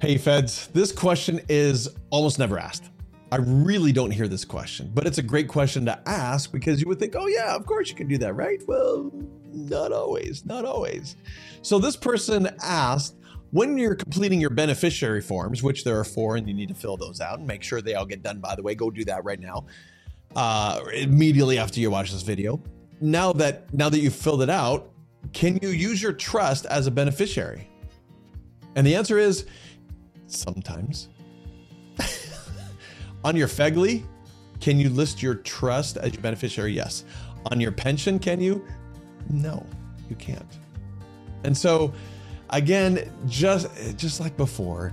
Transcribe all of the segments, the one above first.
Hey, feds, this question is almost never asked. I really don't hear this question, but it's a great question to ask because you would think, oh, yeah, of course you can do that, right? Well, not always, not always. So, this person asked, when you're completing your beneficiary forms, which there are four, and you need to fill those out and make sure they all get done, by the way, go do that right now, uh, immediately after you watch this video. Now that now that you've filled it out, can you use your trust as a beneficiary? And the answer is Sometimes. On your FEGLI, can you list your trust as your beneficiary? Yes. On your pension, can you? No, you can't. And so, again, just just like before,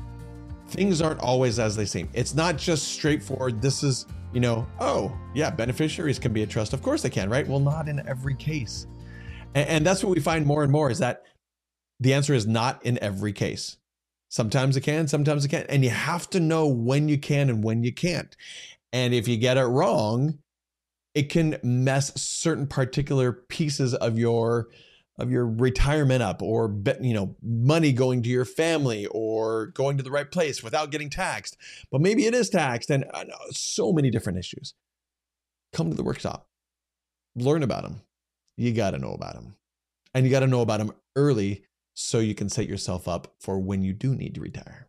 things aren't always as they seem. It's not just straightforward. This is, you know, oh, yeah, beneficiaries can be a trust. Of course they can, right? Well, not in every case. And, and that's what we find more and more is that the answer is not in every case. Sometimes it can, sometimes it can't. And you have to know when you can and when you can't. And if you get it wrong, it can mess certain particular pieces of your of your retirement up or you know money going to your family or going to the right place without getting taxed but maybe it is taxed and uh, so many different issues come to the workshop learn about them you got to know about them and you got to know about them early so you can set yourself up for when you do need to retire.